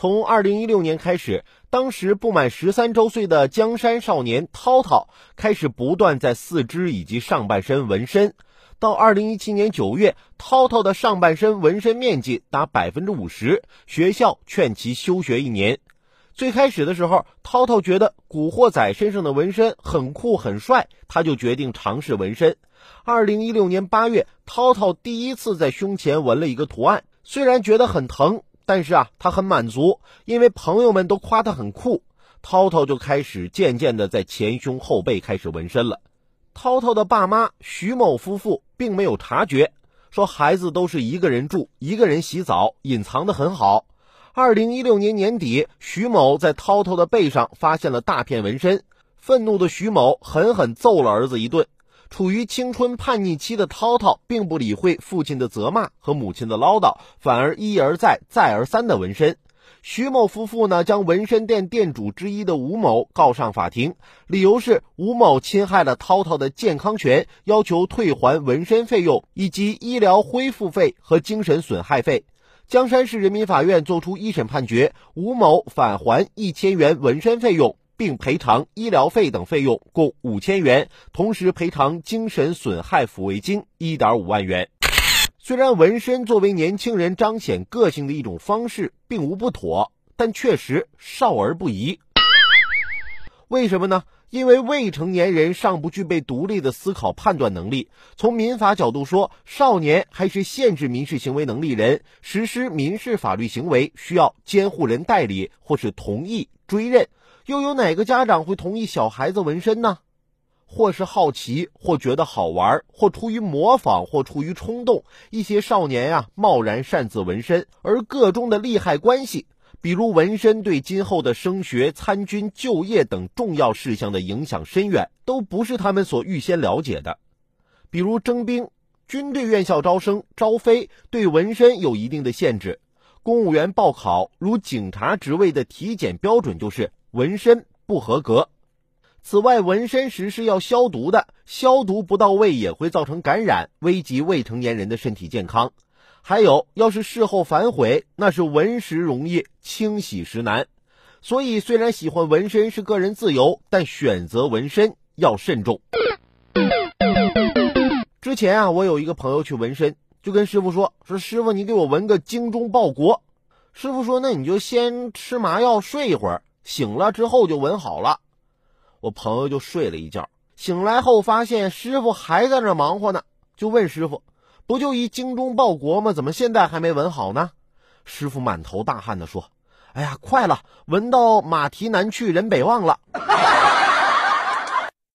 从二零一六年开始，当时不满十三周岁的江山少年涛涛开始不断在四肢以及上半身纹身。到二零一七年九月，涛涛的上半身纹身面积达百分之五十，学校劝其休学一年。最开始的时候，涛涛觉得古惑仔身上的纹身很酷很帅，他就决定尝试纹身。二零一六年八月，涛涛第一次在胸前纹了一个图案，虽然觉得很疼。但是啊，他很满足，因为朋友们都夸他很酷。涛涛就开始渐渐的在前胸后背开始纹身了。涛涛的爸妈徐某夫妇并没有察觉，说孩子都是一个人住，一个人洗澡，隐藏的很好。二零一六年年底，徐某在涛涛的背上发现了大片纹身，愤怒的徐某狠狠揍了儿子一顿。处于青春叛逆期的涛涛，并不理会父亲的责骂和母亲的唠叨，反而一而再、再而三的纹身。徐某夫妇呢，将纹身店店主之一的吴某告上法庭，理由是吴某侵害了涛涛的健康权，要求退还纹身费用以及医疗恢复费和精神损害费。江山市人民法院作出一审判决，吴某返还一千元纹身费用。并赔偿医疗费等费用共五千元，同时赔偿精神损害抚慰金一点五万元。虽然纹身作为年轻人彰显个性的一种方式，并无不妥，但确实少儿不宜。为什么呢？因为未成年人尚不具备独立的思考判断能力。从民法角度说，少年还是限制民事行为能力人，实施民事法律行为需要监护人代理或是同意追认。又有哪个家长会同意小孩子纹身呢？或是好奇，或觉得好玩，或出于模仿，或出于冲动，一些少年呀贸然擅自纹身，而个中的利害关系，比如纹身对今后的升学、参军、就业等重要事项的影响深远，都不是他们所预先了解的。比如征兵、军队院校招生、招飞，对纹身有一定的限制；公务员报考，如警察职位的体检标准就是。纹身不合格。此外，纹身时是要消毒的，消毒不到位也会造成感染，危及未成年人的身体健康。还有，要是事后反悔，那是纹时容易，清洗时难。所以，虽然喜欢纹身是个人自由，但选择纹身要慎重。之前啊，我有一个朋友去纹身，就跟师傅说：“说师傅，你给我纹个精忠报国。”师傅说：“那你就先吃麻药睡一会儿。”醒了之后就闻好了，我朋友就睡了一觉，醒来后发现师傅还在那忙活呢，就问师傅：“不就一精忠报国吗？怎么现在还没闻好呢？”师傅满头大汗的说：“哎呀，快了，闻到马蹄南去人北望了。”